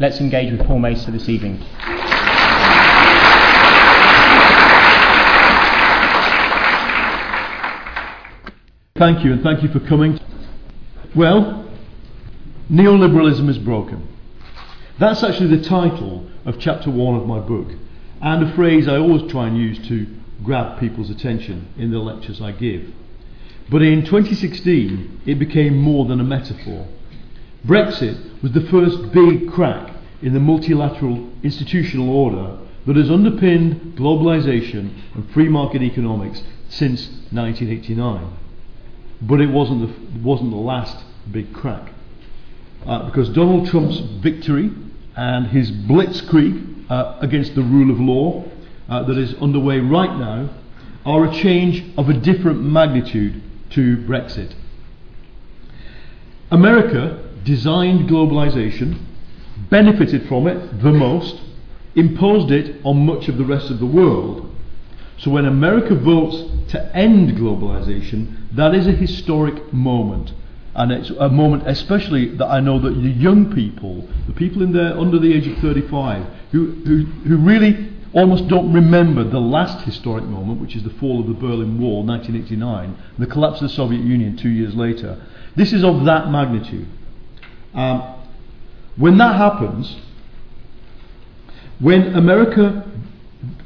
Let's engage with Paul Mason this evening. Thank you, and thank you for coming. Well, neoliberalism is broken. That's actually the title of chapter one of my book, and a phrase I always try and use to grab people's attention in the lectures I give. But in 2016, it became more than a metaphor. Brexit was the first big crack in the multilateral institutional order that has underpinned globalization and free market economics since 1989. But it wasn't the, wasn't the last big crack. Uh, because Donald Trump's victory and his blitzkrieg uh, against the rule of law uh, that is underway right now are a change of a different magnitude to Brexit. America designed globalization, benefited from it the most, imposed it on much of the rest of the world. So when America votes to end globalization, that is a historic moment. And it's a moment, especially that I know that the young people, the people in there under the age of 35, who, who, who really almost don't remember the last historic moment, which is the fall of the Berlin Wall, 1989, the collapse of the Soviet Union two years later. This is of that magnitude. Um, when that happens, when America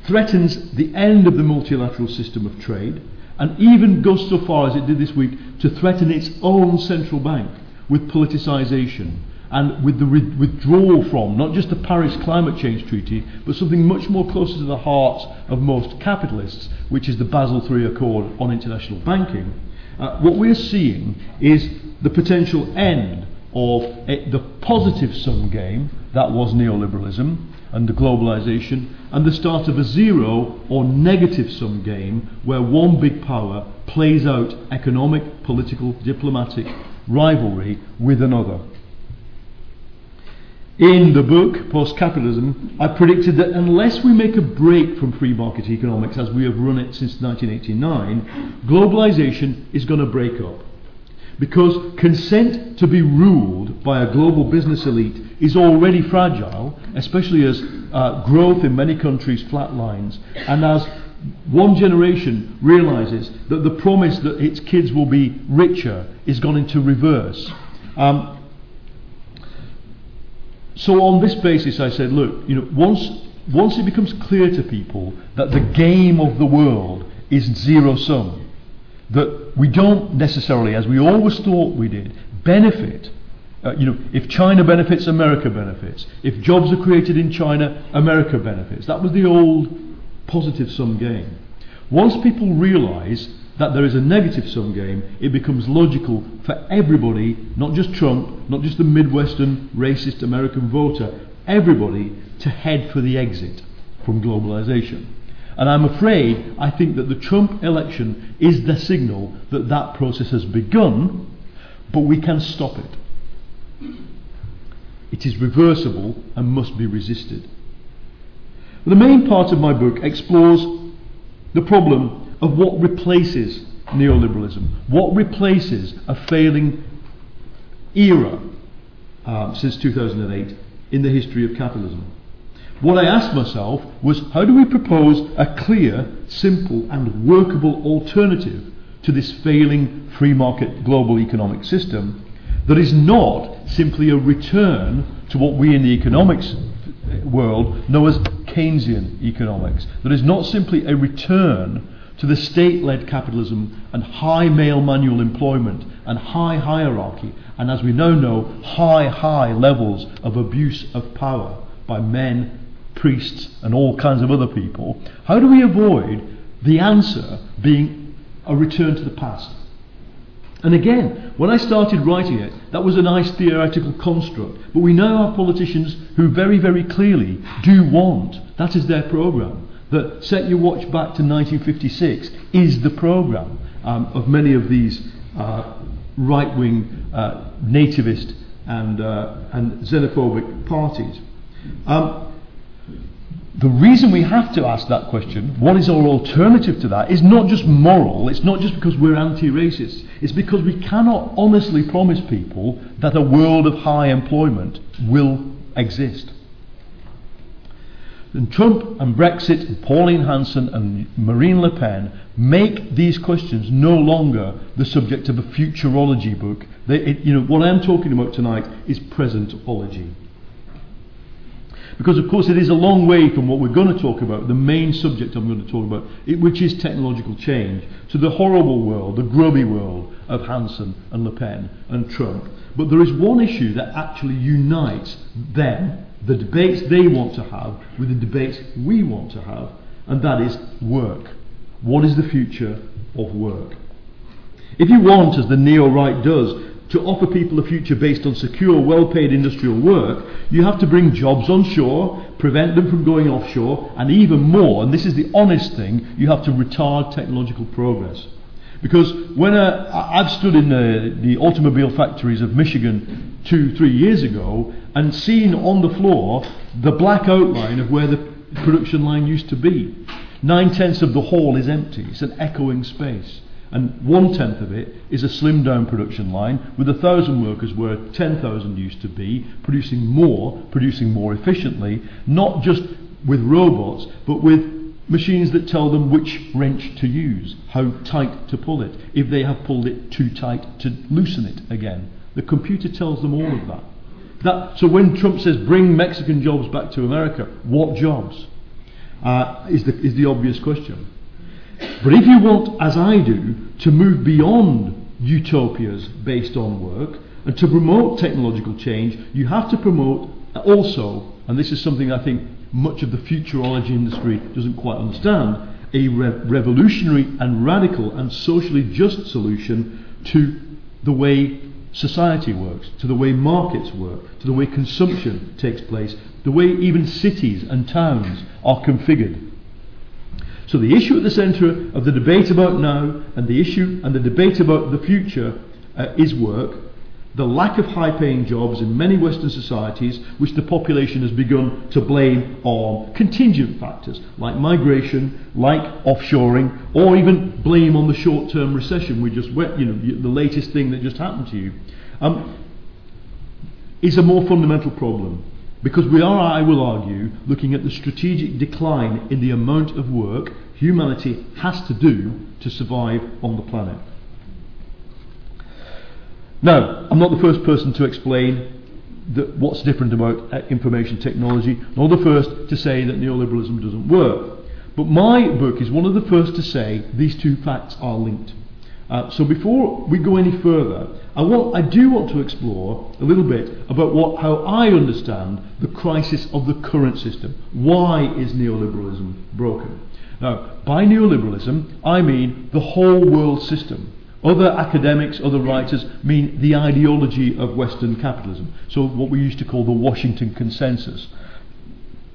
threatens the end of the multilateral system of trade, and even goes so far as it did this week to threaten its own central bank with politicisation and with the re- withdrawal from not just the Paris Climate Change Treaty, but something much more closer to the hearts of most capitalists, which is the Basel III Accord on international banking. Uh, what we're seeing is the potential end of a, the positive sum game that was neoliberalism and the globalization, and the start of a zero or negative sum game where one big power plays out economic, political, diplomatic rivalry with another. In the book, Post Capitalism, I predicted that unless we make a break from free market economics as we have run it since 1989, globalization is going to break up. Because consent to be ruled by a global business elite is already fragile, especially as uh, growth in many countries flatlines, and as one generation realizes that the promise that its kids will be richer is gone into reverse. Um, so on this basis, I said, look, you know, once once it becomes clear to people that the game of the world is zero sum, that we don't necessarily, as we always thought we did, benefit. Uh, you know, if China benefits, America benefits. If jobs are created in China, America benefits. That was the old positive sum game. Once people realise that there is a negative sum game, it becomes logical for everybody, not just Trump, not just the Midwestern racist American voter, everybody to head for the exit from globalization. And I'm afraid, I think that the Trump election is the signal that that process has begun, but we can stop it. It is reversible and must be resisted. The main part of my book explores the problem of what replaces neoliberalism, what replaces a failing era uh, since 2008 in the history of capitalism. What I asked myself was how do we propose a clear, simple, and workable alternative to this failing free market global economic system that is not simply a return to what we in the economics world know as Keynesian economics, that is not simply a return to the state led capitalism and high male manual employment and high hierarchy, and as we now know, high, high levels of abuse of power by men, priests, and all kinds of other people, how do we avoid the answer being a return to the past? And again, when I started writing it, that was a nice theoretical construct. But we now have politicians who very, very clearly do want, that is their programme, that Set Your Watch Back to 1956 is the programme um, of many of these uh, right wing uh, nativist and, uh, and xenophobic parties. Um, the reason we have to ask that question, what is our alternative to that, is not just moral, it's not just because we're anti racist, it's because we cannot honestly promise people that a world of high employment will exist. And Trump and Brexit and Pauline Hanson and Marine Le Pen make these questions no longer the subject of a futurology book. They, it, you know, what I'm talking about tonight is presentology. Because, of course, it is a long way from what we're going to talk about, the main subject I'm going to talk about, it, which is technological change, to the horrible world, the grubby world of Hanson and Le Pen and Trump. But there is one issue that actually unites them, the debates they want to have, with the debates we want to have, and that is work. What is the future of work? If you want, as the neo right does, to offer people a future based on secure, well paid industrial work, you have to bring jobs onshore, prevent them from going offshore, and even more, and this is the honest thing, you have to retard technological progress. Because when uh, I've stood in the, the automobile factories of Michigan two, three years ago and seen on the floor the black outline of where the production line used to be. Nine tenths of the hall is empty, it's an echoing space and one tenth of it is a slimmed down production line with a thousand workers where 10,000 used to be, producing more, producing more efficiently, not just with robots, but with machines that tell them which wrench to use, how tight to pull it, if they have pulled it too tight to loosen it again. The computer tells them all of that. that so when Trump says bring Mexican jobs back to America, what jobs? Uh, is, the, is the obvious question. But if you want, as I do, to move beyond utopias based on work and to promote technological change, you have to promote also, and this is something I think much of the futurology industry doesn't quite understand, a re- revolutionary and radical and socially just solution to the way society works, to the way markets work, to the way consumption takes place, the way even cities and towns are configured. So the issue at the centre of the debate about now and the issue and the debate about the future uh, is work. The lack of high paying jobs in many Western societies, which the population has begun to blame on contingent factors like migration, like offshoring, or even blame on the short term recession we just went, you know, the latest thing that just happened to you, um, is a more fundamental problem. Because we are, I will argue, looking at the strategic decline in the amount of work humanity has to do to survive on the planet. Now, I'm not the first person to explain that what's different about uh, information technology, nor the first to say that neoliberalism doesn't work. But my book is one of the first to say these two facts are linked. Uh, so before we go any further, I, want, I do want to explore a little bit about what, how I understand the crisis of the current system. Why is neoliberalism broken? Now, by neoliberalism, I mean the whole world system. Other academics, other writers mean the ideology of Western capitalism. So, what we used to call the Washington Consensus.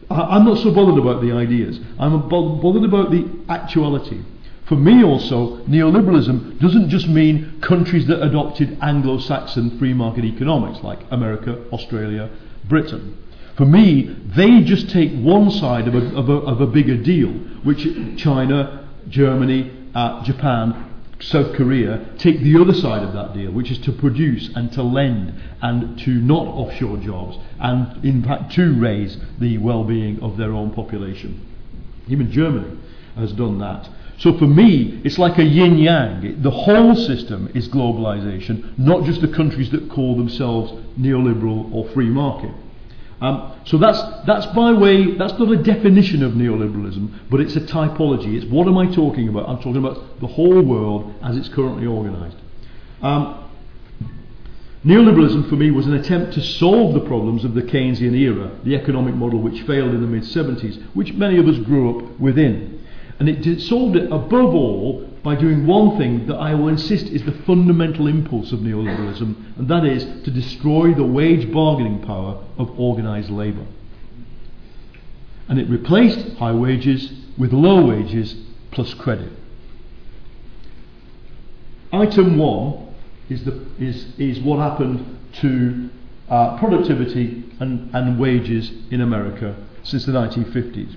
I, am not so bothered about the ideas, I'm bothered about the actuality. For me also, neoliberalism doesn't just mean countries that adopted Anglo Saxon free market economics like America, Australia, Britain. For me, they just take one side of a, of a, of a bigger deal, which China, Germany, uh, Japan, South Korea take the other side of that deal, which is to produce and to lend and to not offshore jobs and, in fact, to raise the well being of their own population. Even Germany has done that. So for me, it's like a yin yang. The whole system is globalization, not just the countries that call themselves neoliberal or free market. Um, so that's, that's by way, that's not a definition of neoliberalism, but it's a typology. It's what am I talking about? I'm talking about the whole world as it's currently organised. Um, neoliberalism for me was an attempt to solve the problems of the Keynesian era, the economic model which failed in the mid 70s, which many of us grew up within. And it did, solved it above all by doing one thing that I will insist is the fundamental impulse of neoliberalism, and that is to destroy the wage bargaining power of organised labour. And it replaced high wages with low wages plus credit. Item one is, the, is, is what happened to uh, productivity and, and wages in America since the 1950s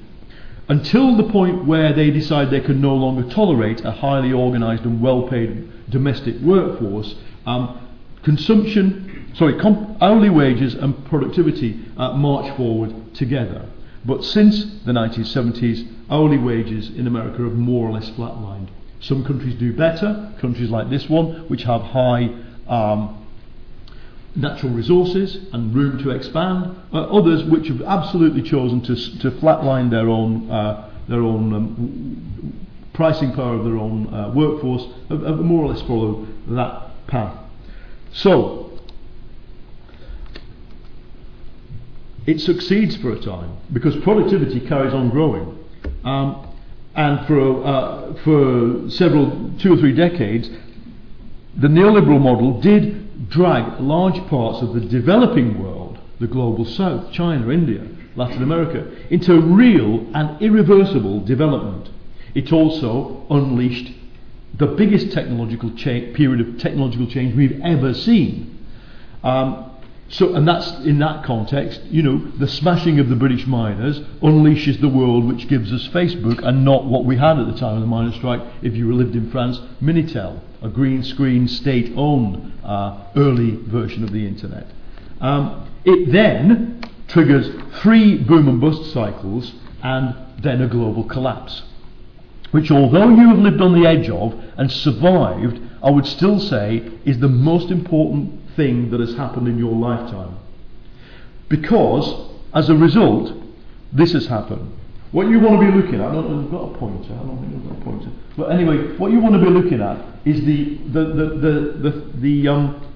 until the point where they decide they can no longer tolerate a highly organized and well-paid domestic workforce, um, consumption, sorry, comp- hourly wages and productivity uh, march forward together. But since the 1970s, hourly wages in America have more or less flatlined. Some countries do better, countries like this one, which have high um, natural resources and room to expand. Uh, others which have absolutely chosen to, to flatline their own, uh, their own um, pricing power of their own uh, workforce, have, have more or less followed that path. So, it succeeds for a time because productivity carries on growing. Um, and for, uh, for several, two or three decades, the neoliberal model did drag large parts of the developing world, the global south, China, India, Latin America, into real and irreversible development. It also unleashed the biggest technological cha- period of technological change we've ever seen. Um, so, and that's in that context, you know, the smashing of the British miners unleashes the world which gives us Facebook and not what we had at the time of the miners' strike, if you lived in France, Minitel, a green screen state owned uh, early version of the internet. Um, it then triggers three boom and bust cycles and then a global collapse, which, although you have lived on the edge of and survived, I would still say is the most important thing that has happened in your lifetime. Because, as a result, this has happened. What you want to be looking at, I don't know, I've got a pointer, I don't think I've got a pointer. But anyway, what you want to be looking at is the, the, the, the, the, the, um,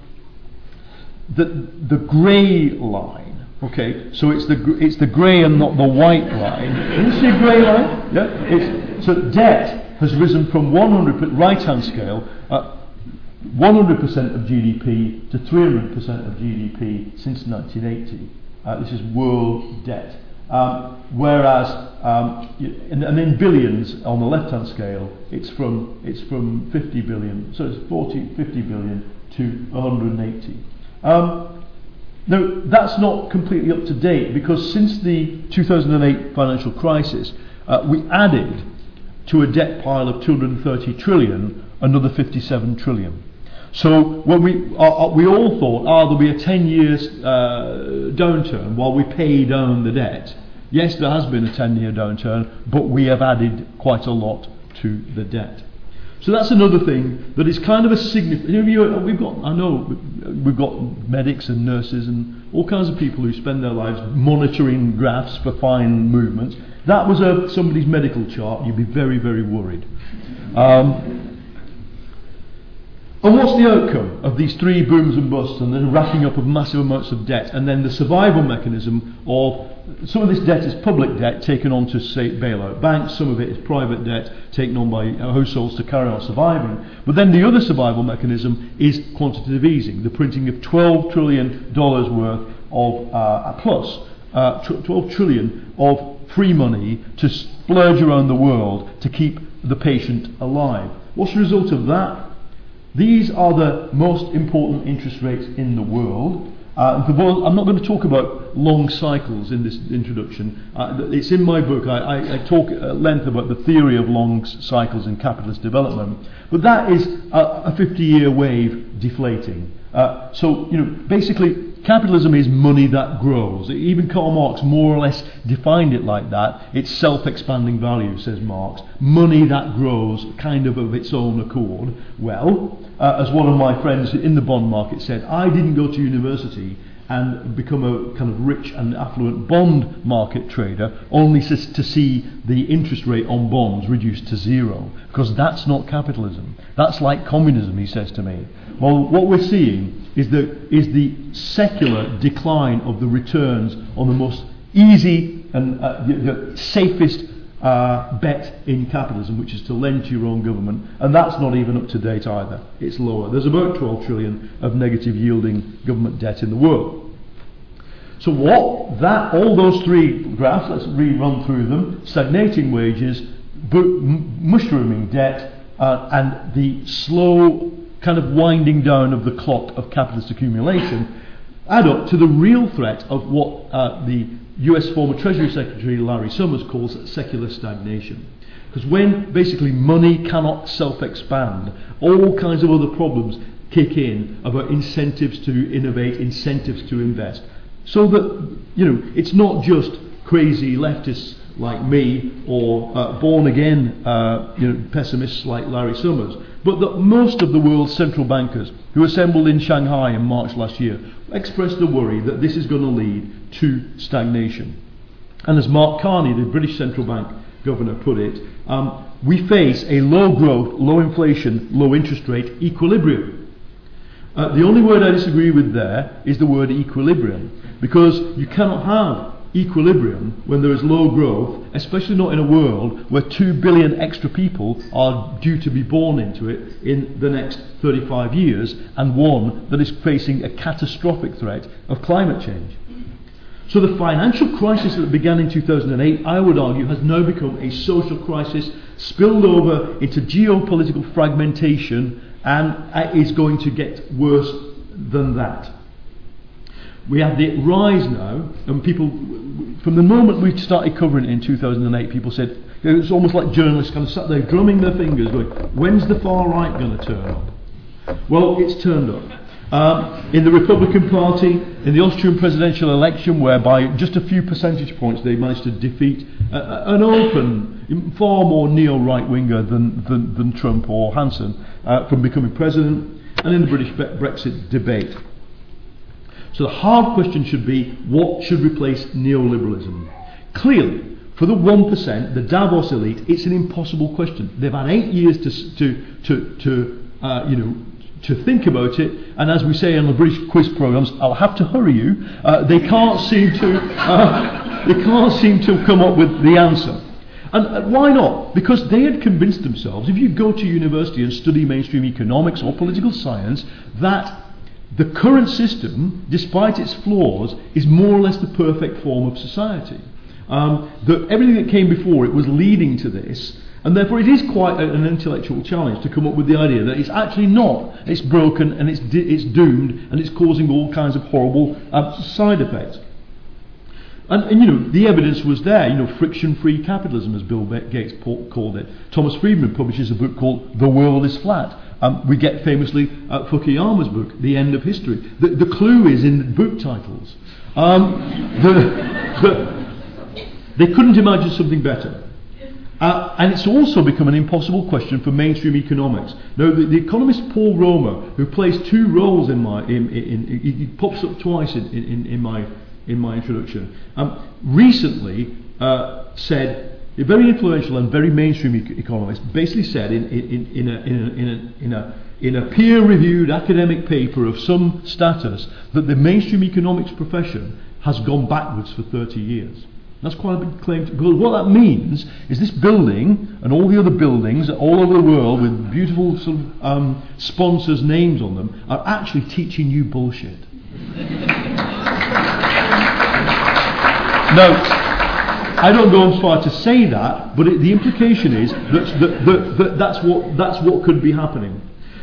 the, the grey line. Okay, so it's the it's the grey and not the white line. Can you see a grey line? Yeah. It's, so debt has risen from 100 right hand scale. Uh, 100% of GDP to 300% of GDP since 1980. Uh, this is world debt. Um, whereas, um, and, and in billions on the left-hand scale, it's from it's from 50 billion, so it's 40, 50 billion to 180. Um, now, that's not completely up to date because since the 2008 financial crisis, uh, we added to a debt pile of 230 trillion another 57 trillion. So when we uh, we all thought, ah, oh, there'll be a 10 years uh, downturn while we pay down the debt. Yes, there has been a 10 year downturn, but we have added quite a lot to the debt. So that's another thing that is kind of a significant. We've got, I know, we've got medics and nurses and all kinds of people who spend their lives monitoring graphs for fine movements. That was a, somebody's medical chart. You'd be very, very worried. Um, and what's the outcome of these three booms and busts and the racking up of massive amounts of debt and then the survival mechanism of some of this debt is public debt taken on to say bailout banks, some of it is private debt taken on by households to carry on surviving. But then the other survival mechanism is quantitative easing, the printing of $12 trillion worth of uh, plus uh, 12 trillion of free money to splurge around the world to keep the patient alive. What's the result of that? These are the most important interest rates in the world. Uh, I'm not going to talk about long cycles in this introduction. Uh, it's in my book. I, I, I, talk at length about the theory of long cycles in capitalist development. But that is a, a 50 year wave deflating. Uh, so, you know, basically, Capitalism is money that grows. Even Karl Marx more or less defined it like that. It's self expanding value, says Marx. Money that grows kind of of its own accord. Well, uh, as one of my friends in the bond market said, I didn't go to university and become a kind of rich and affluent bond market trader only to, see the interest rate on bonds reduced to zero. Because that's not capitalism. That's like communism, he says to me. Well, what we're seeing is the, is the secular decline of the returns on the most easy and uh, the, the safest uh, bet in capitalism, which is to lend to your own government, and that's not even up to date either. It's lower. There's about 12 trillion of negative yielding government debt in the world. So what that all those three graphs, let's rerun through them: stagnating wages, mushrooming debt, uh, and the slow kind of winding down of the clock of capitalist accumulation, add up to the real threat of what uh, the US former Treasury Secretary Larry Summers calls secular stagnation. Because when basically money cannot self expand, all kinds of other problems kick in about incentives to innovate, incentives to invest. So that, you know, it's not just crazy leftists like me or uh, born again uh, you know, pessimists like Larry Summers, but that most of the world's central bankers who assembled in Shanghai in March last year expressed the worry that this is going to lead to stagnation. And as Mark Carney, the British central bank governor, put it, um, we face a low growth, low inflation, low interest rate equilibrium. Uh, the only word I disagree with there is the word equilibrium, because you cannot have equilibrium when there is low growth, especially not in a world where 2 billion extra people are due to be born into it in the next 35 years, and one that is facing a catastrophic threat of climate change. So the financial crisis that began in 2008, I would argue, has now become a social crisis, spilled over into geopolitical fragmentation, and is going to get worse than that we had the rise now, and people, from the moment we started covering it in 2008, people said, you know, it's almost like journalists kind of sat there drumming their fingers, going, when's the far right going to turn up? Well, it's turned up. Um, in the Republican Party, in the Austrian presidential election, where by just a few percentage points they managed to defeat uh, an open, far more neo right winger than, than, than Trump or Hanson uh, from becoming president, and in the British Brexit debate. So the hard question should be what should replace neoliberalism? Clearly, for the 1%, the Davos elite, it's an impossible question. They've had eight years to, to, to, to uh, you know, to think about it, and as we say on the British quiz programs, I'll have to hurry you. Uh, they can't seem to, uh, they can't seem to come up with the answer. And uh, why not? Because they had convinced themselves, if you go to university and study mainstream economics or political science, that the current system, despite its flaws, is more or less the perfect form of society. Um, that everything that came before it was leading to this, and therefore it is quite a, an intellectual challenge to come up with the idea that it's actually not, it's broken and it's, di- it's doomed and it's causing all kinds of horrible uh, side effects. And, and, you know, the evidence was there, you know, friction-free capitalism, as Bill Gates called it. Thomas Friedman publishes a book called The World is Flat. Um, we get famously uh, Fukuyama's book, The End of History. The, the clue is in the book titles. Um, the, the, they couldn't imagine something better. Uh, and it's also become an impossible question for mainstream economics. Now, the, the economist Paul Romer, who plays two roles in my, in, in, in, he pops up twice in, in, in, my, in my introduction, um, recently uh, said a very influential and very mainstream e- economist basically said in, in, in, a, in, a, in, a, in, a, a peer-reviewed academic paper of some status that the mainstream economics profession has gone backwards for 30 years. That's quite a big claim. To, because what that means is this building and all the other buildings all over the world with beautiful sort of, um, sponsors' names on them are actually teaching you bullshit. Note I don't go as far to say that, but it, the implication is that, that, that, that, that's, what, that's what could be happening.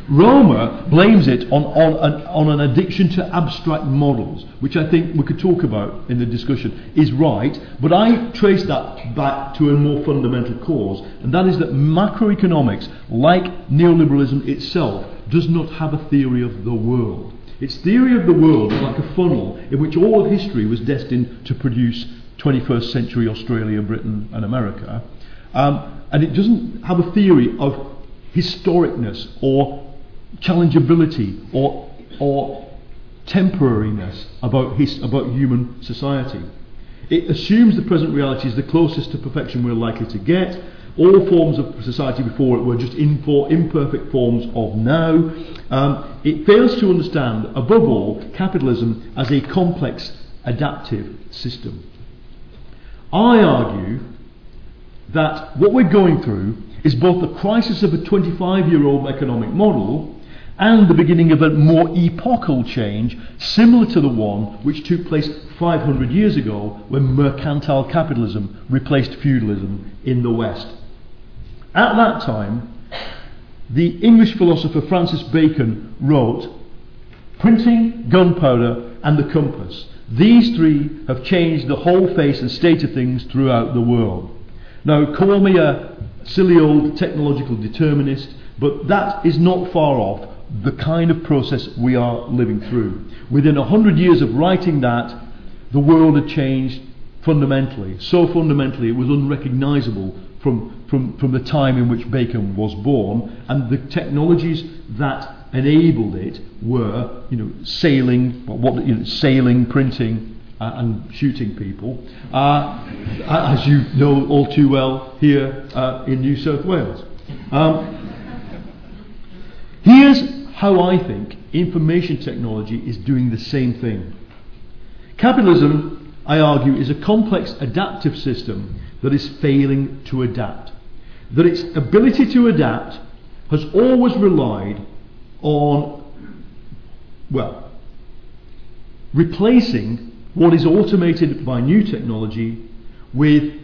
Romer blames it on, on, an, on an addiction to abstract models, which I think we could talk about in the discussion, is right, but I trace that back to a more fundamental cause, and that is that macroeconomics, like neoliberalism itself, does not have a theory of the world. Its theory of the world is like a funnel in which all of history was destined to produce 21st century Australia, Britain, and America. Um, and it doesn't have a theory of historicness or challengeability or, or temporariness about, his, about human society. It assumes the present reality is the closest to perfection we're likely to get. All forms of society before it were just imperfect forms of now. Um, it fails to understand, above all, capitalism as a complex adaptive system. I argue that what we're going through is both the crisis of a 25 year old economic model and the beginning of a more epochal change similar to the one which took place 500 years ago when mercantile capitalism replaced feudalism in the West. At that time, the English philosopher Francis Bacon wrote, Printing, gunpowder, and the compass these three have changed the whole face and state of things throughout the world. Now, call me a silly old technological determinist, but that is not far off the kind of process we are living through. Within a hundred years of writing that, the world had changed fundamentally. So fundamentally, it was unrecognizable from, from, from the time in which Bacon was born, and the technologies that enabled it were, you know, sailing, what, you know, sailing, printing, uh, and shooting people, uh, as you know all too well here uh, in New South Wales. Um, here's how I think information technology is doing the same thing. Capitalism, I argue, is a complex adaptive system that is failing to adapt. That its ability to adapt has always relied on, well, replacing what is automated by new technology with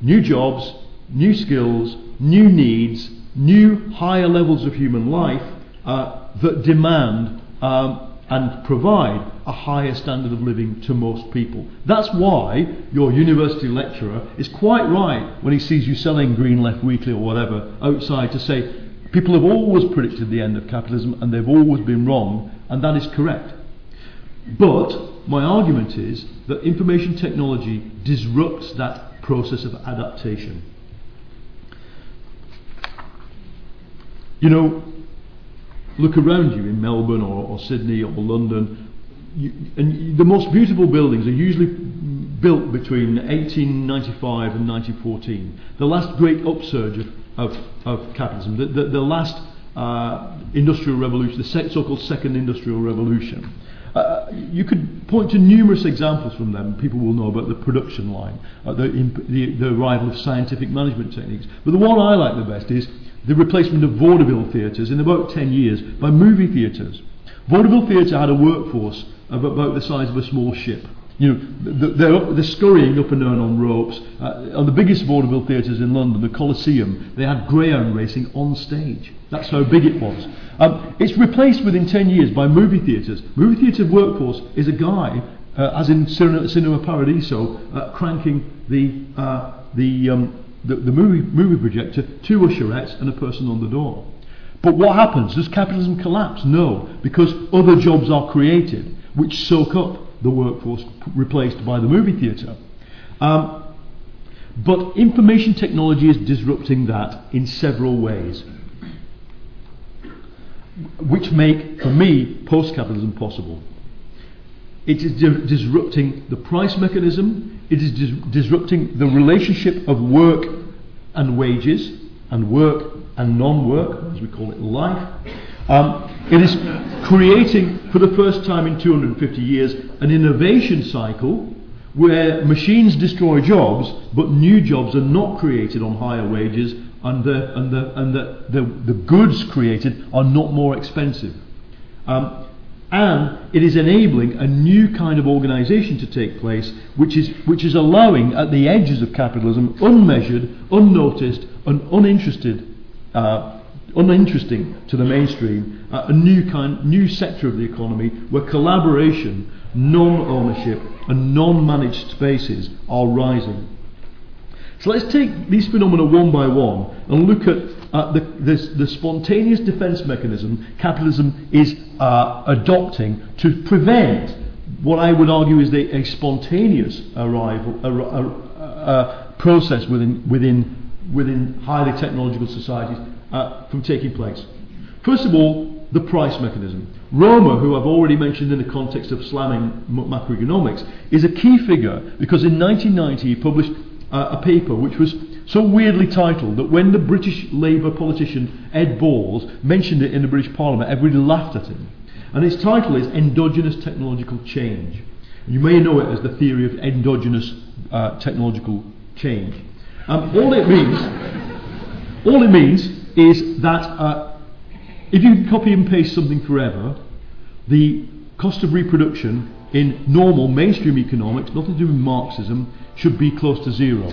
new jobs, new skills, new needs, new higher levels of human life uh, that demand um, and provide a higher standard of living to most people. That's why your university lecturer is quite right when he sees you selling Green Left Weekly or whatever outside to say people have always predicted the end of capitalism and they've always been wrong, and that is correct. But my argument is that information technology disrupts that process of adaptation. You know, look around you in Melbourne or, or Sydney or London, you, and the most beautiful buildings are usually built between 1895 and 1914, the last great upsurge of, of, of capitalism, the, the, the last uh, industrial revolution, the so-called second industrial revolution. Uh, you could point to numerous examples from them. People will know about the production line, uh, the, the, the arrival of scientific management techniques. But the one I like the best is the replacement of vaudeville theatres in about 10 years by movie theatres. Vaudeville theatre had a workforce of about the size of a small ship. You know, they're, they're scurrying up and down on ropes. Uh, on the biggest vaudeville theatres in London, the Coliseum, they had greyhound racing on stage. That's how big it was. Um, it's replaced within 10 years by movie theatres. Movie theatre workforce is a guy, uh, as in Cinema, Cinema Paradiso, uh, cranking the, uh, the um, the, the movie, movie projector, two usherettes, and a person on the door. But what happens? Does capitalism collapse? No, because other jobs are created which soak up the workforce replaced by the movie theatre. Um, but information technology is disrupting that in several ways, which make, for me, post capitalism possible. It is di- disrupting the price mechanism, it is dis- disrupting the relationship of work and wages, and work and non work, as we call it, life. Um, it is creating, for the first time in 250 years, an innovation cycle where machines destroy jobs, but new jobs are not created on higher wages, and the, and the, and the, the, the goods created are not more expensive. Um, and it is enabling a new kind of organisation to take place, which is, which is allowing, at the edges of capitalism, unmeasured, unnoticed, and uninterested, uh, uninteresting to the mainstream, uh, a new kind, new sector of the economy where collaboration, non-ownership, and non-managed spaces are rising. So let's take these phenomena one by one and look at uh, the, this, the spontaneous defense mechanism capitalism is uh, adopting to prevent what I would argue is the, a spontaneous arrival, a, a process within, within, within highly technological societies uh, from taking place. First of all, the price mechanism. Romer, who I've already mentioned in the context of slamming macroeconomics, is a key figure because in 1990 he published uh, a paper which was so weirdly titled that when the British Labour politician Ed Balls mentioned it in the British Parliament, everybody laughed at him. And its title is Endogenous Technological Change. You may know it as the theory of endogenous uh, technological change. Um, all it means, all it means is that uh, if you copy and paste something forever, the cost of reproduction in normal mainstream economics, nothing to do with Marxism, should be close to zero.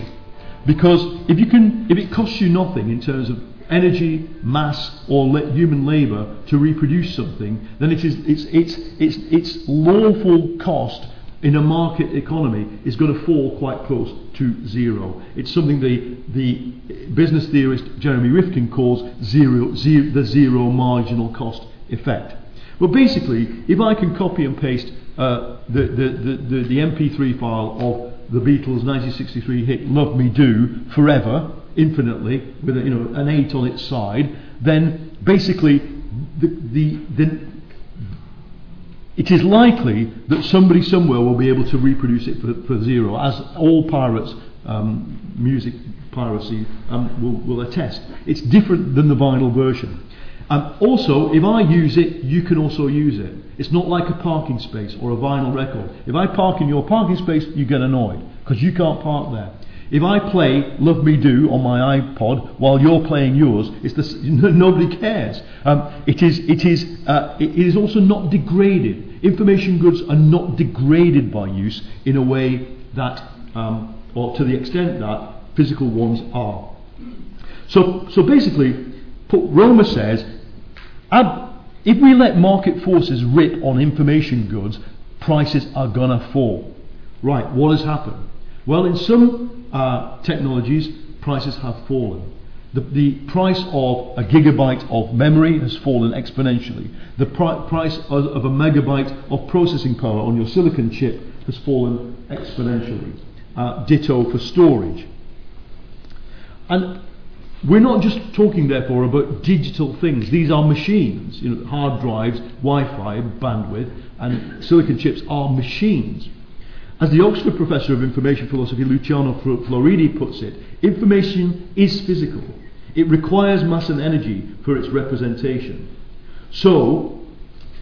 Because if you can, if it costs you nothing in terms of energy, mass, or le- human labour to reproduce something, then it is its its its its lawful cost in a market economy is going to fall quite close to zero. It's something the the business theorist Jeremy Rifkin calls zero, zero the zero marginal cost effect. Well, basically, if I can copy and paste uh, the, the, the, the, the MP3 file of the Beatles' 1963 hit "Love Me Do" forever, infinitely, with a, you know an eight on its side, then basically the, the, the it is likely that somebody somewhere will be able to reproduce it for, for zero, as all pirates, um, music piracy, um, will, will attest. It's different than the vinyl version. Um, also, if I use it, you can also use it. It's not like a parking space or a vinyl record. If I park in your parking space, you get annoyed because you can't park there. If I play Love Me Do on my iPod while you're playing yours, it's the, nobody cares. Um, it, is, it, is, uh, it is also not degraded. Information goods are not degraded by use in a way that, um, or to the extent that physical ones are. So, so basically, Romer says if we let market forces rip on information goods, prices are going to fall. Right, what has happened? Well, in some uh, technologies, prices have fallen. The, the, price of a gigabyte of memory has fallen exponentially. The pri- price of, of, a megabyte of processing power on your silicon chip has fallen exponentially. Uh, ditto for storage. And we're not just talking, therefore, about digital things. These are machines. You know, hard drives, Wi-Fi, bandwidth, and silicon chips are machines. As the Oxford professor of information philosophy Luciano Floridi puts it, information is physical. It requires mass and energy for its representation. So,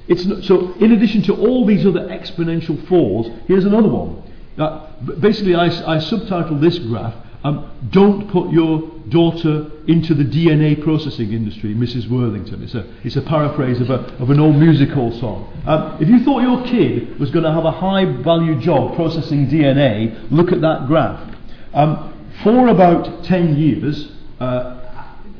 it's not, so in addition to all these other exponential falls, here's another one. Uh, basically, I, I subtitled this graph um, don't put your daughter into the DNA processing industry, Mrs. Worthington. It's a, it's a paraphrase of, a, of an old music hall song. Um, if you thought your kid was going to have a high value job processing DNA, look at that graph. Um, for about 10 years, uh,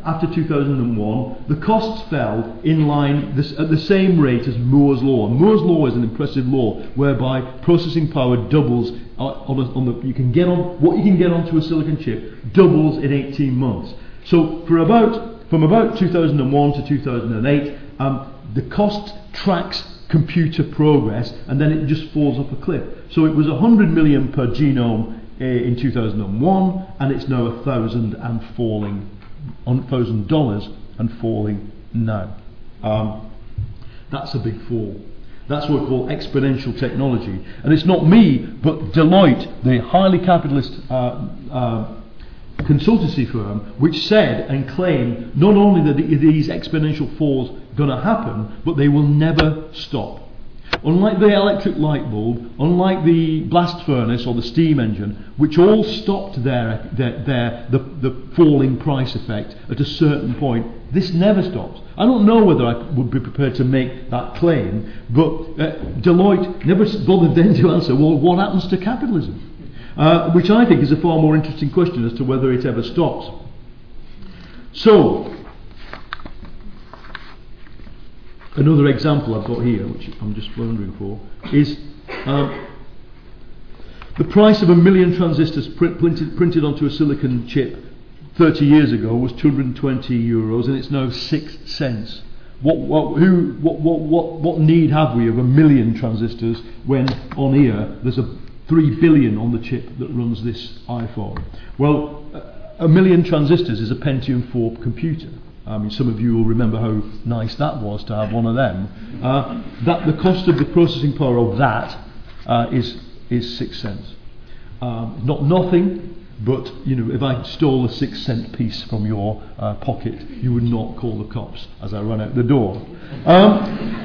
after 2001, the costs fell in line this, at the same rate as Moore's law. Moore's law is an impressive law whereby processing power doubles on, on the you can get on what you can get onto a silicon chip doubles in 18 months. So for about from about 2001 to 2008, um, the cost tracks computer progress and then it just falls off a cliff. So it was 100 million per genome uh, in 2001 and it's now a thousand and falling thousand dollars and falling now. Um, that's a big fall. That's what we call exponential technology. And it's not me, but Deloitte, the highly capitalist uh, uh, consultancy firm, which said and claimed not only that these exponential falls going to happen, but they will never stop. Unlike the electric light bulb, unlike the blast furnace or the steam engine, which all stopped their, their, their, the, the falling price effect at a certain point, this never stops. I don't know whether I would be prepared to make that claim, but uh, Deloitte never bothered then to answer, well, what happens to capitalism? Uh, which I think is a far more interesting question as to whether it ever stops. So, Another example I've got here, which I'm just wondering for, is um, the price of a million transistors print, printed, printed onto a silicon chip 30 years ago was 220 euros, and it's now six cents. What, what, who, what, what, what, what need have we of a million transistors when on here there's a 3 billion on the chip that runs this iPhone? Well, a million transistors is a Pentium 4 computer. I mean, some of you will remember how nice that was to have one of them. Uh, that the cost of the processing power of that uh, is is six cents. Um, not nothing, but you know, if I stole a six cent piece from your uh, pocket, you would not call the cops as I run out the door. Um,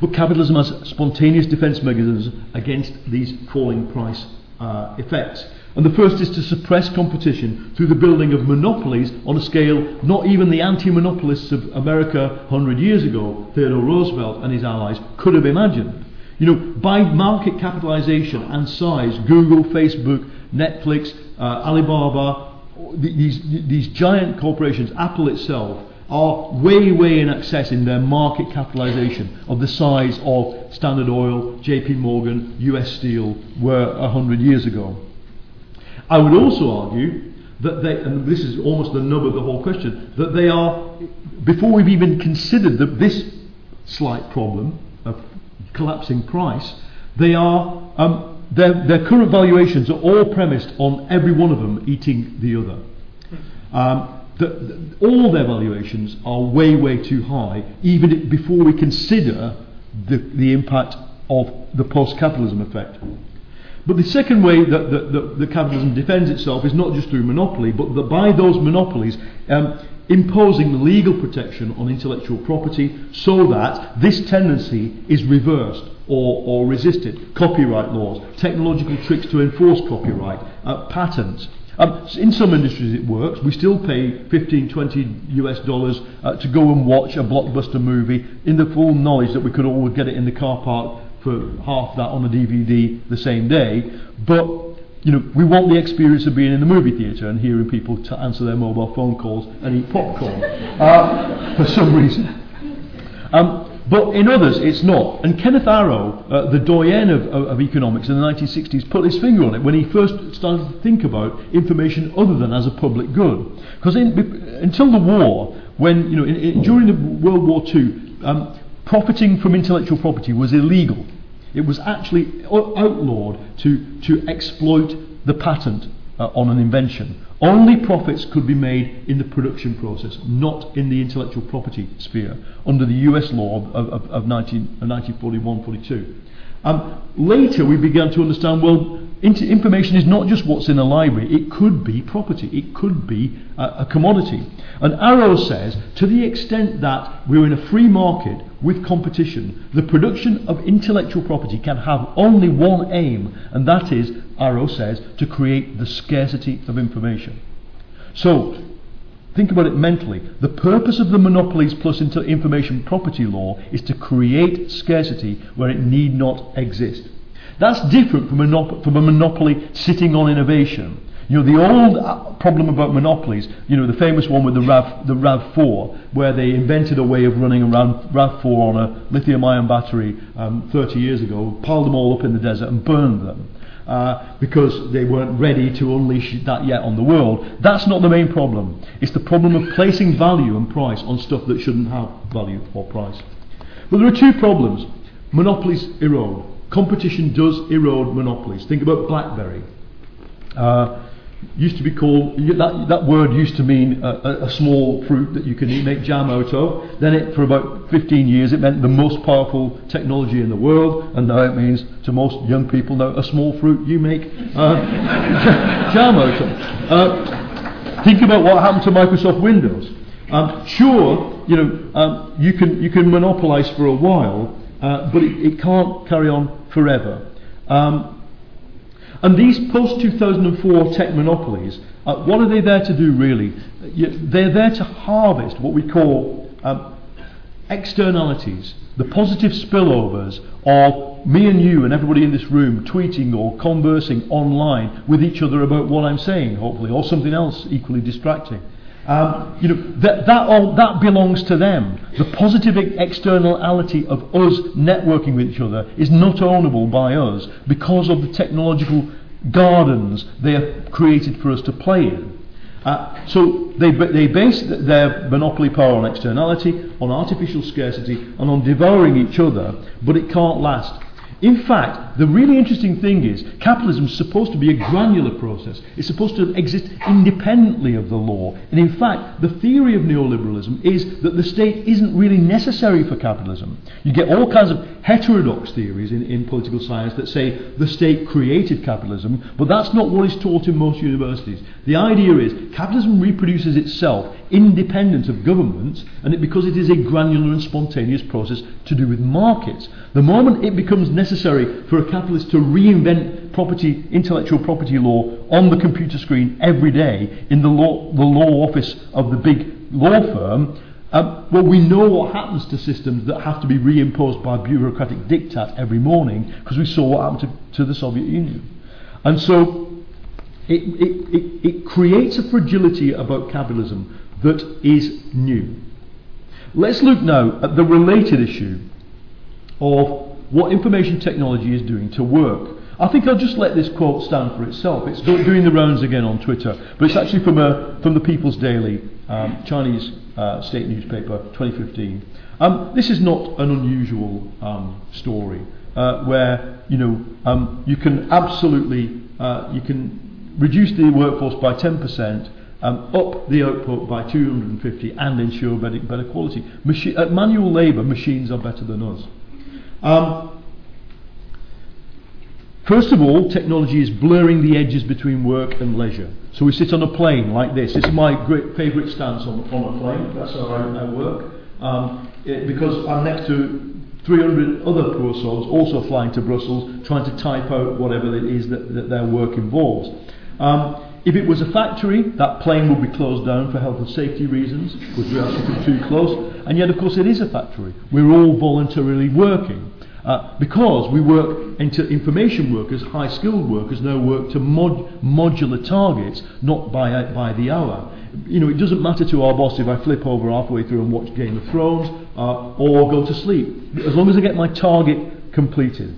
but capitalism has spontaneous defence mechanisms against these falling price uh, effects. And the first is to suppress competition through the building of monopolies on a scale not even the anti monopolists of America 100 years ago, Theodore Roosevelt and his allies, could have imagined. You know, by market capitalization and size, Google, Facebook, Netflix, uh, Alibaba, these, these giant corporations, Apple itself, are way, way in excess in their market capitalization of the size of Standard Oil, JP Morgan, US Steel were 100 years ago. I would also argue that they, and this is almost the nub of the whole question, that they are, before we've even considered the, this slight problem of collapsing price, they are, um, their, their current valuations are all premised on every one of them eating the other. Um, the, the, all their valuations are way, way too high, even before we consider the, the impact of the post capitalism effect. But the second way that, that, that, that capitalism defends itself is not just through monopoly, but that by those monopolies, um, imposing legal protection on intellectual property so that this tendency is reversed or, or resisted. Copyright laws, technological tricks to enforce copyright, uh, patents. Um, in some industries it works. We still pay 15, 20 US dollars uh, to go and watch a blockbuster movie in the full knowledge that we could always get it in the car park for half that on a DVD the same day. But you know, we want the experience of being in the movie theatre and hearing people to answer their mobile phone calls and eat popcorn uh, for some reason. Um, but in others, it's not. And Kenneth Arrow, uh, the doyen of, of, of, economics in the 1960s, put his finger on it when he first started to think about information other than as a public good. Because until the war, when you know, in, in, during the World War II, um, Profiting from intellectual property was illegal. It was actually outlawed to, to exploit the patent uh, on an invention. Only profits could be made in the production process, not in the intellectual property sphere, under the US law of, of, of 1941 42. Uh, um, later, we began to understand well, information is not just what's in a library, it could be property, it could be a, a commodity. And Arrow says to the extent that we're in a free market with competition, the production of intellectual property can have only one aim, and that is, Arrow says, to create the scarcity of information. So, think about it mentally. The purpose of the monopolies plus information property law is to create scarcity where it need not exist. That's different from, monop- from a monopoly sitting on innovation. You know, the old uh, problem about monopolies, you know, the famous one with the RAV, the RAV4, where they invented a way of running a RAV4 on a lithium ion battery um, 30 years ago, piled them all up in the desert and burned them. Uh, because they weren't ready to unleash that yet on the world. That's not the main problem. It's the problem of placing value and price on stuff that shouldn't have value or price. But there are two problems. Monopolies erode. Competition does erode monopolies. Think about BlackBerry. Uh, used to be called that, that word used to mean a, a, small fruit that you can make jam out of. Then it, for about 15 years, it meant the most powerful technology in the world, and now it means to most young people now a small fruit you make uh, jam out of. Uh, think about what happened to Microsoft Windows. Um, sure, you know um, you can you can monopolise for a while, uh, but it, it, can't carry on forever. Um, and these post 2004 tech monopolies, uh, what are they there to do really? They're there to harvest what we call um, externalities, the positive spillovers of me and you and everybody in this room tweeting or conversing online with each other about what I'm saying, hopefully, or something else equally distracting. Um, you know, that, that, all, that belongs to them. The positive externality of us networking with each other is not ownable by us because of the technological gardens they have created for us to play in. Uh, so they, they base their monopoly power on externality, on artificial scarcity, and on devouring each other, but it can't last. In fact, the really interesting thing is capitalism is supposed to be a granular process. It's supposed to exist independently of the law. And in fact, the theory of neoliberalism is that the state isn't really necessary for capitalism. You get all kinds of heterodox theories in, in political science that say the state created capitalism, but that's not what is taught in most universities. The idea is capitalism reproduces itself independent of governments, and it, because it is a granular and spontaneous process to do with markets. The moment it becomes necessary for a capitalist to reinvent property, intellectual property law on the computer screen every day in the law, the law office of the big law firm, um, well, we know what happens to systems that have to be reimposed by bureaucratic diktat every morning because we saw what happened to, to the Soviet Union. And so it, it, it, it creates a fragility about capitalism that is new. Let's look now at the related issue of what information technology is doing to work. I think I'll just let this quote stand for itself. It's doing the rounds again on Twitter, but it's actually from, a, from the People's Daily um, Chinese uh, state newspaper 2015. Um, this is not an unusual um, story uh, where you know um, you can absolutely uh, you can reduce the workforce by 10%. Um, up the output by 250 and ensure better, better quality. Machi- at manual labour, machines are better than us. Um, First of all, technology is blurring the edges between work and leisure. So we sit on a plane like this. Is my great favourite stance on, on a plane. That's how I, I work. Um, it, because I'm next to 300 other poor souls also flying to Brussels trying to type out whatever it is that, that their work involves. Um, if it was a factory, that plane would be closed down for health and safety reasons because we are sitting too close. And yet, of course, it is a factory. We're all voluntarily working. Uh, because we work into information workers, high skilled workers now work to mod- modular targets, not by, uh, by the hour. You know, it doesn't matter to our boss if I flip over halfway through and watch Game of Thrones uh, or go to sleep, as long as I get my target completed.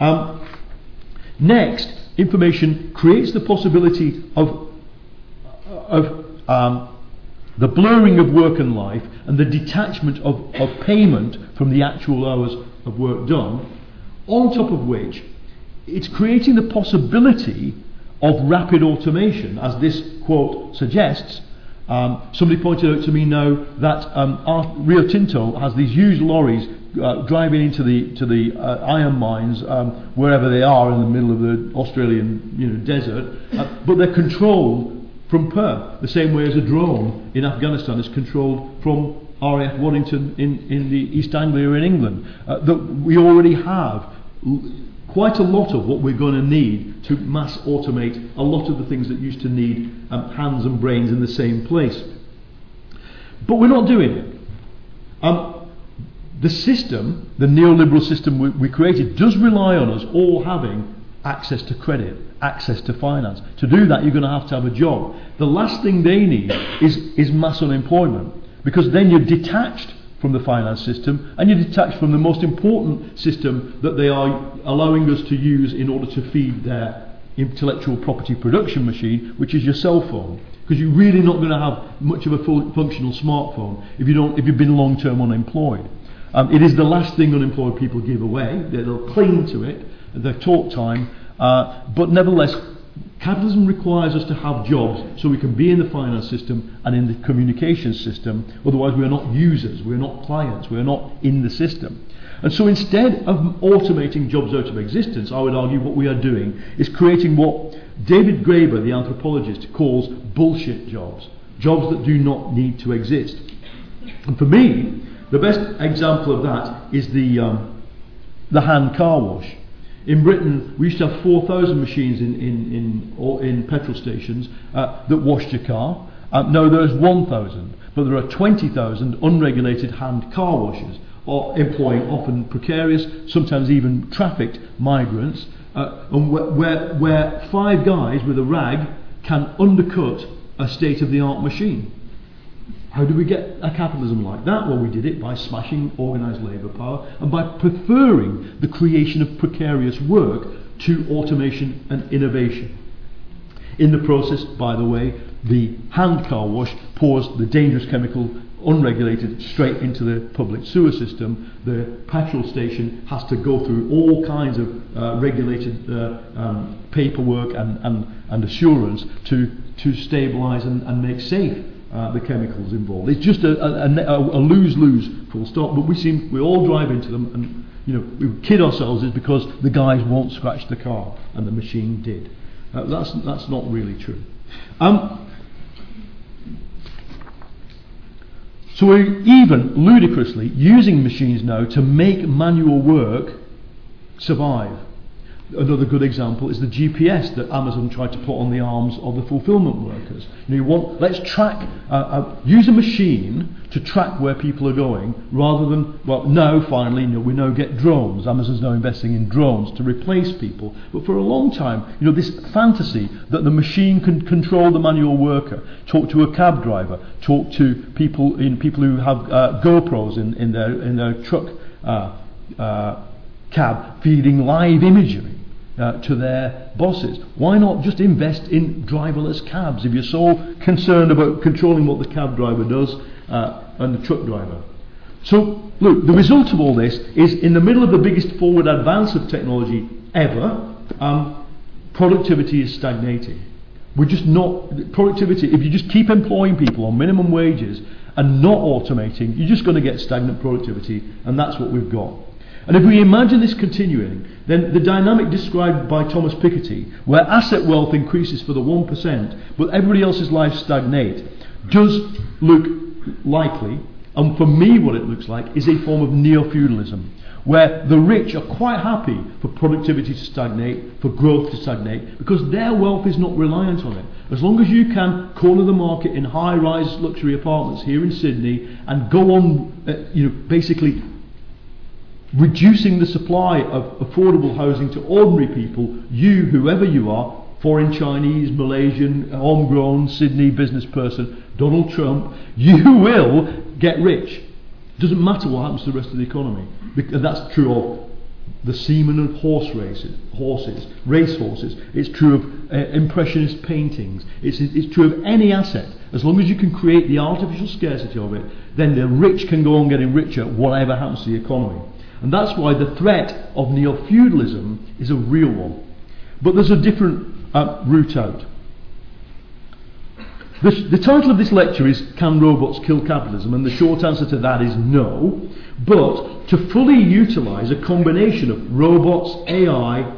Um, next, information creates the possibility of, of um, the blurring of work and life and the detachment of, of payment from the actual hours of work done, on top of which it's creating the possibility of rapid automation, as this quote suggests. Um, somebody pointed out to me now that um, Rio Tinto has these huge lorries uh, driving into the to the uh, iron mines um, wherever they are in the middle of the Australian you know desert, uh, but they're controlled from Perth, the same way as a drone in Afghanistan is controlled from RAF Waddington in, in the East Anglia in England. Uh, that we already have quite a lot of what we're going to need to mass automate a lot of the things that used to need um, hands and brains in the same place. But we're not doing it. Um, the system, the neoliberal system we, we created, does rely on us all having access to credit, access to finance. To do that, you're going to have to have a job. The last thing they need is, is mass unemployment because then you're detached from the finance system and you're detached from the most important system that they are allowing us to use in order to feed their intellectual property production machine, which is your cell phone. Because you're really not going to have much of a full functional smartphone if you don't, if you've been long-term unemployed. Um, it is the last thing unemployed people give away. They- They'll cling to it their talk time. Uh, but nevertheless, capitalism requires us to have jobs so we can be in the finance system and in the communications system. Otherwise, we are not users, we are not clients, we are not in the system. And so instead of automating jobs out of existence, I would argue what we are doing is creating what David Graeber, the anthropologist, calls bullshit jobs. Jobs that do not need to exist. And for me, the best example of that is the, um, the hand car wash. In Britain, we used to have 4,000 machines in, in, in, in petrol stations uh, that washed your car. Uh, no, there's 1,000, but there are 20,000 unregulated hand car washers, or employing often precarious, sometimes even trafficked migrants, uh, and where, where five guys with a rag can undercut a state of the art machine. How do we get a capitalism like that? Well, we did it by smashing organised labour power and by preferring the creation of precarious work to automation and innovation. In the process, by the way, the hand car wash pours the dangerous chemical unregulated straight into the public sewer system. The petrol station has to go through all kinds of uh, regulated uh, um, paperwork and, and, and assurance to, to stabilise and, and make safe uh, the chemicals involved. It's just a, a, a, a lose-lose full stop. But we seem we all drive into them, and you know we kid ourselves is because the guys won't scratch the car and the machine did. Uh, that's that's not really true. Um, so we're even ludicrously using machines now to make manual work survive. Another good example is the GPS that Amazon tried to put on the arms of the fulfillment workers. You, know, you want, let's track, uh, uh, use a machine to track where people are going, rather than, well, no, finally, you know, we now get drones. Amazon's now investing in drones to replace people. But for a long time, you know, this fantasy that the machine can control the manual worker, talk to a cab driver, talk to people, in people who have uh, GoPros in, in, their, in their truck uh, uh, cab feeding live imagery. Uh, to their bosses. Why not just invest in driverless cabs if you're so concerned about controlling what the cab driver does uh, and the truck driver? So, look, the result of all this is in the middle of the biggest forward advance of technology ever, um, productivity is stagnating. We're just not, productivity, if you just keep employing people on minimum wages and not automating, you're just going to get stagnant productivity, and that's what we've got. And if we imagine this continuing, then the dynamic described by Thomas Piketty, where asset wealth increases for the 1%, but everybody else's lives stagnate, does look likely, and for me what it looks like is a form of neo-feudalism where the rich are quite happy for productivity to stagnate, for growth to stagnate, because their wealth is not reliant on it. As long as you can corner the market in high-rise luxury apartments here in Sydney and go on, uh, you know, basically reducing the supply of affordable housing to ordinary people, you, whoever you are, foreign Chinese, Malaysian, homegrown, Sydney business person, Donald Trump, you will get rich. Doesn't matter what happens to the rest of the economy. That's true of the semen of horse races, horses, race horses. It's true of uh, impressionist paintings. It's, it's true of any asset. As long as you can create the artificial scarcity of it, then the rich can go on getting richer, whatever happens to the economy. And that's why the threat of neo feudalism is a real one. But there's a different uh, route out. The, the, title of this lecture is Can Robots Kill Capitalism? And the short answer to that is no. But to fully utilise a combination of robots, AI,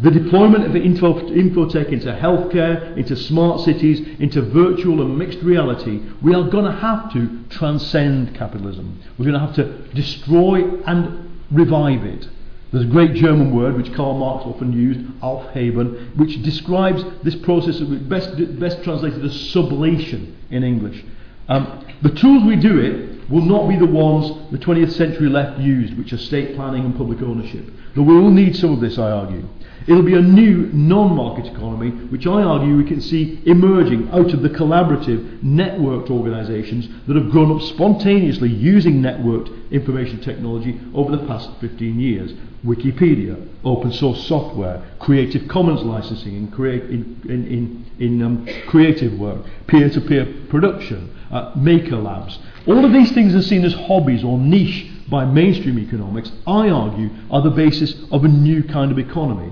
the deployment of info, infotech into healthcare, into smart cities, into virtual and mixed reality, we are going to have to transcend capitalism. We're going to have to destroy and revive it. There's a great German word which Karl Marx often used, Aufheben, which describes this process, best, best translated as sublation in English. Um, the tools we do it will not be the ones the 20th century left used, which are state planning and public ownership. But we will need some of this, I argue. It'll be a new non-market economy, which I argue we can see emerging out of the collaborative, networked organisations that have grown up spontaneously using networked information technology over the past 15 years. Wikipedia, open source software, Creative Commons licensing in, create, in, in, in, um, creative work, peer-to-peer production, uh, maker labs. All of these things are seen as hobbies or niche by mainstream economics, I argue, are the basis of a new kind of economy.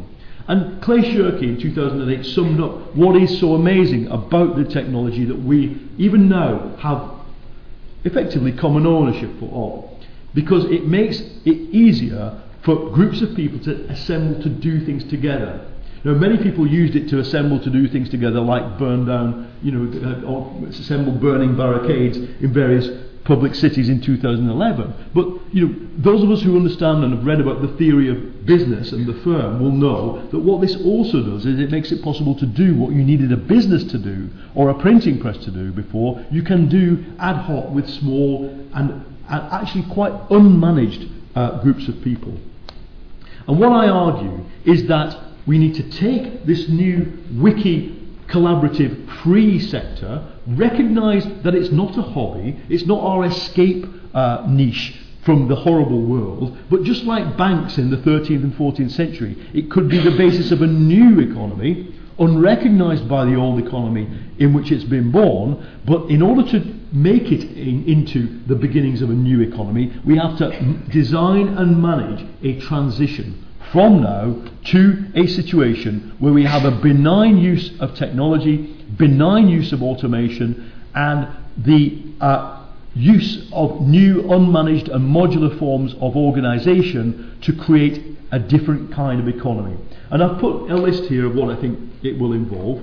And Clay Shirky in 2008 summed up what is so amazing about the technology that we, even now, have effectively common ownership for all. Because it makes it easier for groups of people to assemble to do things together. Now, many people used it to assemble to do things together, like burn down, you know, uh, or assemble burning barricades in various public cities in 2011. But you know, those of us who understand and have read about the theory of business and the firm will know that what this also does is it makes it possible to do what you needed a business to do or a printing press to do before. You can do ad hoc with small and, and actually quite unmanaged uh, groups of people. And what I argue is that we need to take this new wiki collaborative free sector, recognise that it's not a hobby, it's not our escape uh, niche from the horrible world, but just like banks in the 13th and 14th century, it could be the basis of a new economy, unrecognised by the old economy in which it's been born, but in order to make it in, into the beginnings of a new economy, we have to design and manage a transition from now to a situation where we have a benign use of technology, benign use of automation, and the uh, use of new unmanaged and modular forms of organisation to create a different kind of economy. And I've put a list here of what I think it will involve.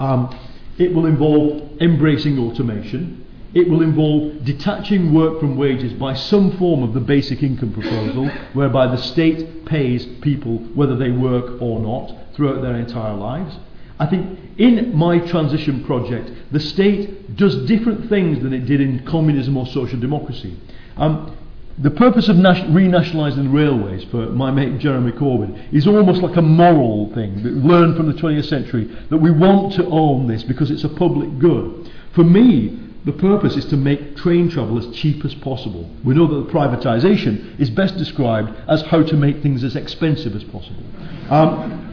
Um, it will involve embracing automation. It will involve detaching work from wages by some form of the basic income proposal, whereby the state pays people whether they work or not throughout their entire lives. I think in my transition project, the state does different things than it did in communism or social democracy. Um, the purpose of renationalising railways for my mate Jeremy Corbyn is almost like a moral thing that learned from the 20th century that we want to own this because it's a public good. For me, the purpose is to make train travel as cheap as possible. We know that the privatisation is best described as how to make things as expensive as possible. Um,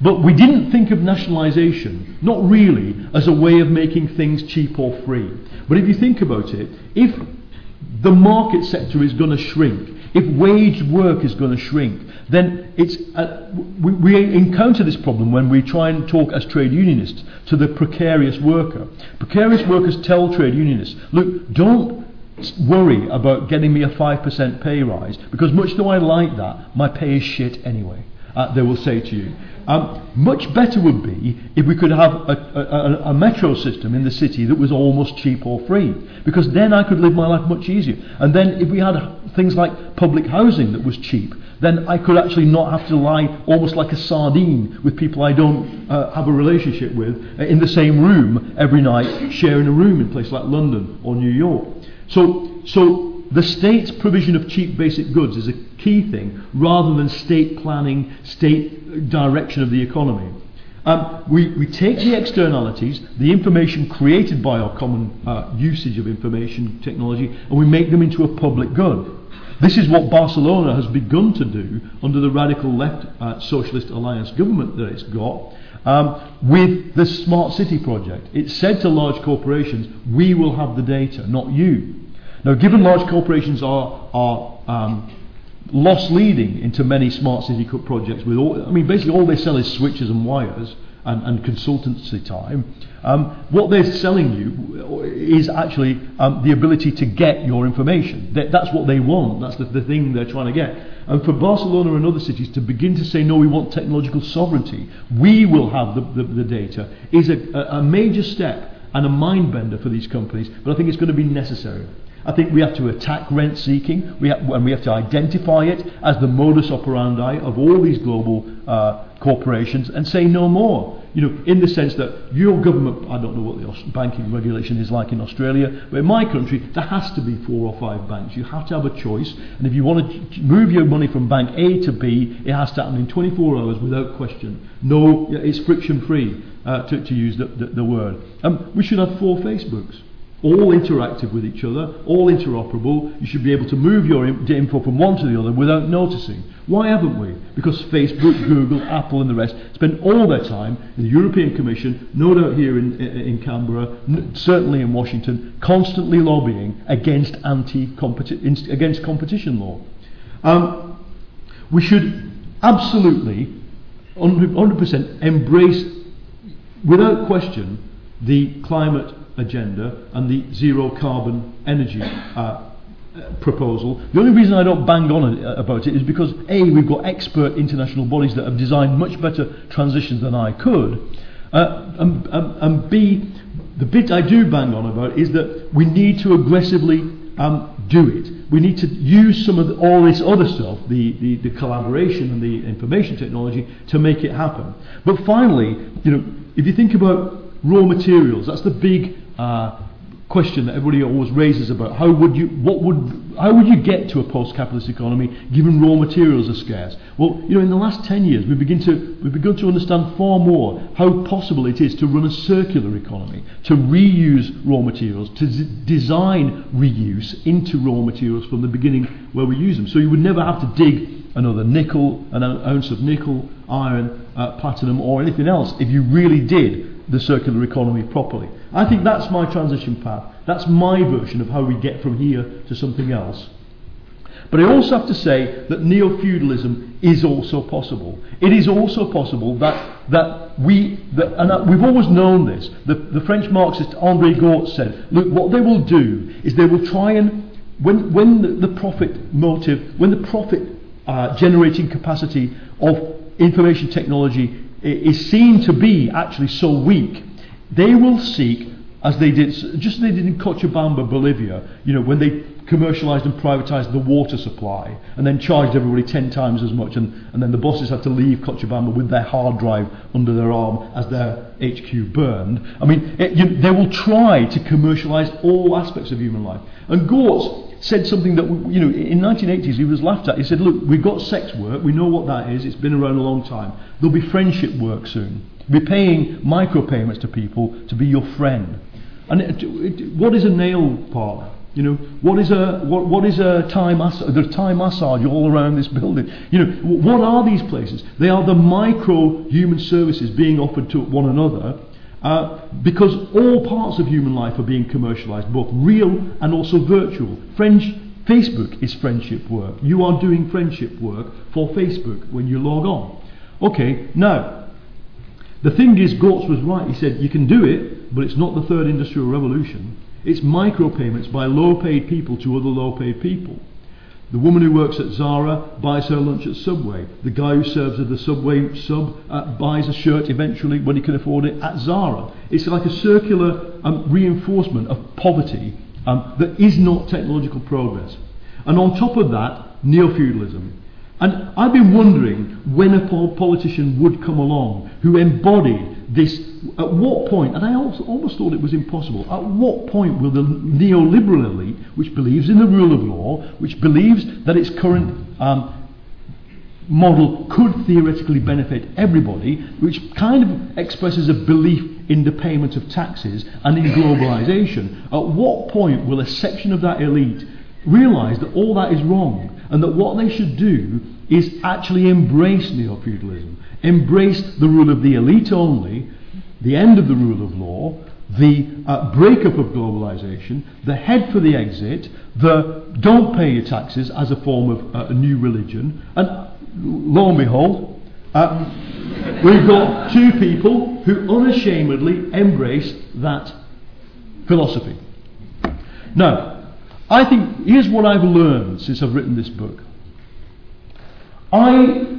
but we didn't think of nationalisation, not really, as a way of making things cheap or free. But if you think about it, if the market sector is going to shrink, if wage work is going to shrink, then it's, uh, we, we encounter this problem when we try and talk as trade unionists to the precarious worker. Precarious workers tell trade unionists, look, don't worry about getting me a 5% pay rise, because much though I like that, my pay is shit anyway. Uh, they will say to you. Um, much better would be if we could have a, a, a, metro system in the city that was almost cheap or free, because then I could live my life much easier. And then if we had things like public housing that was cheap, then I could actually not have to lie almost like a sardine with people I don't uh, have a relationship with uh, in the same room every night, sharing a room in a place like London or New York. So, so the state's provision of cheap basic goods is a key thing rather than state planning, state direction of the economy. Um, we, we take the externalities, the information created by our common uh, usage of information technology, and we make them into a public good. This is what Barcelona has begun to do under the radical left uh, socialist alliance government that it's got um, with the smart city project. It said to large corporations, we will have the data, not you. Now, given large corporations are, are um, loss leading into many smart city projects with all, I mean, basically all they sell is switches and wires and, and consultancy time. Um, what they're selling you is actually um, the ability to get your information. That, that's what they want. That's the, the thing they're trying to get. And for Barcelona and other cities to begin to say, no, we want technological sovereignty, we will have the, the, the data, is a, a major step and a mind bender for these companies, but I think it's going to be necessary. I think we have to attack rent seeking, we have, and we have to identify it as the modus operandi of all these global uh, corporations and say no more. You know, in the sense that your government, I don't know what the banking regulation is like in Australia, but in my country, there has to be four or five banks. You have to have a choice, and if you want to move your money from bank A to B, it has to happen in 24 hours without question. No, it's friction free, uh, to, to use the, the, the word. Um, we should have four Facebooks all interactive with each other, all interoperable. You should be able to move your info from one to the other without noticing. Why haven't we? Because Facebook, Google, Apple, and the rest spend all their time in the European Commission, no doubt here in, in Canberra, certainly in Washington, constantly lobbying against anti against competition law. Um, we should absolutely, 100%, embrace, without question, the climate agenda and the zero carbon energy uh, proposal. The only reason I don't bang on it, uh, about it is because A, we've got expert international bodies that have designed much better transitions than I could, uh, and, and, and, B, the bit I do bang on about is that we need to aggressively um, do it. We need to use some of the, all this other stuff, the, the, the collaboration and the information technology, to make it happen. But finally, you know, if you think about raw materials, that's the big uh, question that everybody always raises about how would you what would how would you get to a post-capitalist economy given raw materials are scarce? Well you know in the last 10 years we begin to we've begun to understand far more how possible it is to run a circular economy to reuse raw materials to design reuse into raw materials from the beginning where we use them. So you would never have to dig another nickel an ounce of nickel iron uh, platinum or anything else if you really did the circular economy properly. I think that's my transition path. That's my version of how we get from here to something else. But I also have to say that neo feudalism is also possible. It is also possible that, that we, that, and we've always known this, the, the French Marxist Andre Gorz said, look, what they will do is they will try and, when, when the, the profit motive, when the profit uh, generating capacity of information technology is seen to be actually so weak, they will seek, as they did, just as they did in Cochabamba, Bolivia, you know, when they commercialised and privatised the water supply and then charged everybody 10 times as much, and, and then the bosses had to leave Cochabamba with their hard drive under their arm as their HQ burned. I mean, it, you, they will try to commercialise all aspects of human life. And Gorz said something that, you know, in 1980s he was laughed at. He said, look, we've got sex work, we know what that is, it's been around a long time. There'll be friendship work soon. Be paying micropayments to people to be your friend. And it, it, what is a nail parlour? You know, what is a what, what is a Thai massage? There's Thai massage all around this building. You know, what are these places? They are the micro human services being offered to one another. Uh, because all parts of human life are being commercialized, both real and also virtual. French, Facebook is friendship work. You are doing friendship work for Facebook when you log on. Okay, now, the thing is, Gorz was right. He said you can do it, but it's not the third industrial revolution. It's micropayments by low paid people to other low paid people. The woman who works at Zara buys her lunch at Subway. The guy who serves at the Subway sub uh, buys a shirt eventually, when he can afford it, at Zara. It's like a circular um, reinforcement of poverty um, that is not technological progress. And on top of that, neo feudalism. And I've been wondering when a politician would come along who embodied this, at what point, and I also almost thought it was impossible, at what point will the neoliberal elite, which believes in the rule of law, which believes that its current um, model could theoretically benefit everybody, which kind of expresses a belief in the payment of taxes and in globalization, at what point will a section of that elite realize that all that is wrong and that what they should do is actually embrace neo feudalism, embrace the rule of the elite only, the end of the rule of law, the uh, breakup of globalization, the head for the exit, the don't pay your taxes as a form of uh, a new religion, and lo and behold, uh, we've got two people who unashamedly embrace that philosophy. Now, I think here's what I've learned since I've written this book. I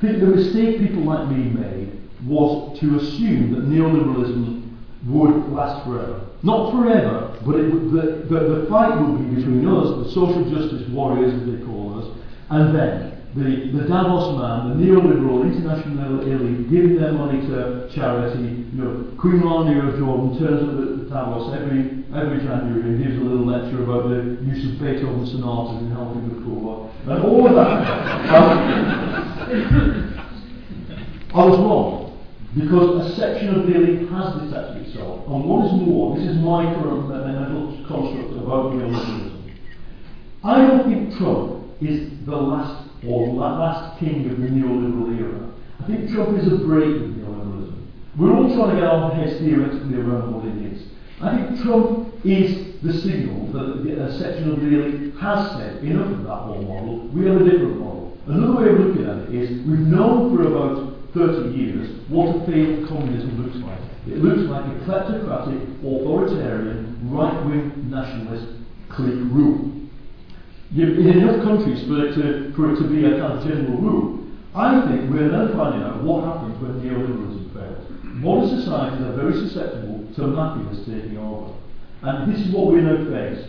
think the mistake people like me made was to assume that neoliberalism would last forever. Not forever, but would, the, the, the, fight would be between us, the social justice warriors, as they call us, and them. The, the Davos man, the neoliberal international elite, giving their money to charity. You know, Queen Rania of Jordan turns up at Davos every every January and gives a little lecture about the use of Beethoven sonatas in helping the poor, and all of that. Um, I was wrong. Because a section of the elite has detached itself. And what is more, this is my current mental construct about neoliberalism. I don't think Trump is the last or that last king of the neoliberal era. I think Trump is a break with neoliberalism. We're all trying to get our heads theoretically around what it is. I think Trump is the signal that a section of the elite has said enough of that old model, we have a different model. Another way of looking at it is we've known for about 30 years what a failed communism looks like. It looks like a kleptocratic, authoritarian, right wing nationalist clique rule. In enough countries for it, to, for it to be a kind of general rule, I think we're then finding out what happens when neoliberalism fails. Modern societies are very susceptible to mafias taking over. And this is what we now face.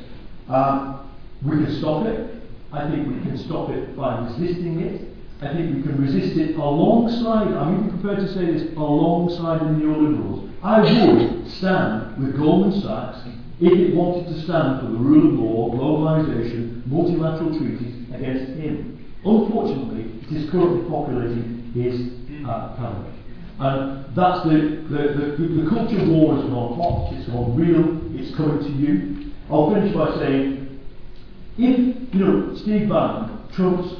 Um, we can stop it. I think we can stop it by resisting it I think we can resist it alongside, I'm even prepared to say this, alongside the neoliberals. I would stand with Goldman Sachs if it wanted to stand for the rule of law, globalization, multilateral treaties against him. Unfortunately, it is currently populating his uh, cabinet. And that's the, the, the, the culture war has gone hot, it's not real, it's coming to you. I'll finish by saying, if, you know, Steve Bannon, Trump's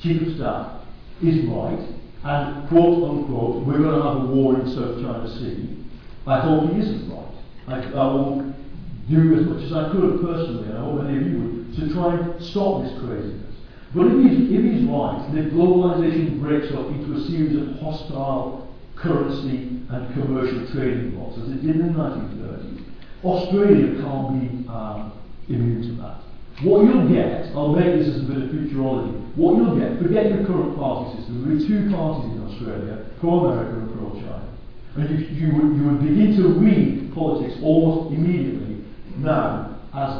chief of staff, is right, and quote unquote, we're going to have a war in South China Sea, I hope he isn't right. I, I will do as much as I could personally, and I hope many of you would, to try and stop this craziness. But if he's, if he's right, if globalization breaks up into a series of hostile currency and commercial trading blocks, as it did in the 1930s, Australia can't be um, immune to that. What you'll get, I'll make this as a bit of futurology, what you'll get, forget your current party system, there be two parties in Australia, pro-America and pro-China. And you, you, would, you would begin to read politics almost immediately now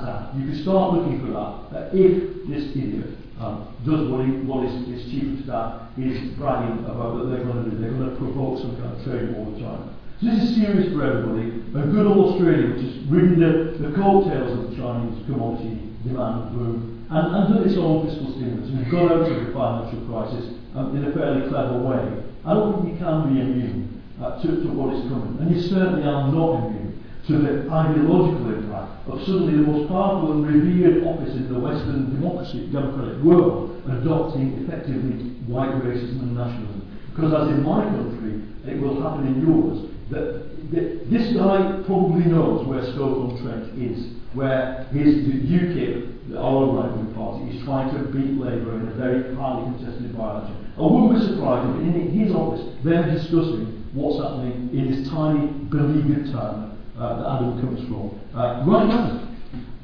that. You can start looking for that, that if this idiot um, does what, he, what his, his chief of staff is bragging about that they're going to do, they're going to provoke some kind of trade war with China. So this is serious for everybody. A good old Australia, which is ridden the, the coattails of the Chinese commodity demand boom, and, and done its own fiscal stimulus. We've got out of the financial crisis um, in a fairly clever way. I don't think you can be immune uh, to, to what is coming, and you certainly are not immune to the ideological impact of suddenly the most powerful and revered office in the Western democracy, democratic world adopting effectively white racism and nationalism. Because as in my country, it will happen in yours, that, that this guy probably knows where Stoke-on-Trent is, where his the UKIP, our right-wing party, is trying to beat Labour in a very highly contested by-election. I wouldn't be surprised if in his office they're discussing what's happening in this tiny, beleaguered town uh, that Adam comes from uh, right now.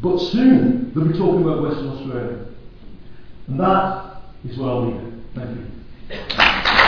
But soon they'll be talking about Western Australia. And that is where I'll leave it. Thank you.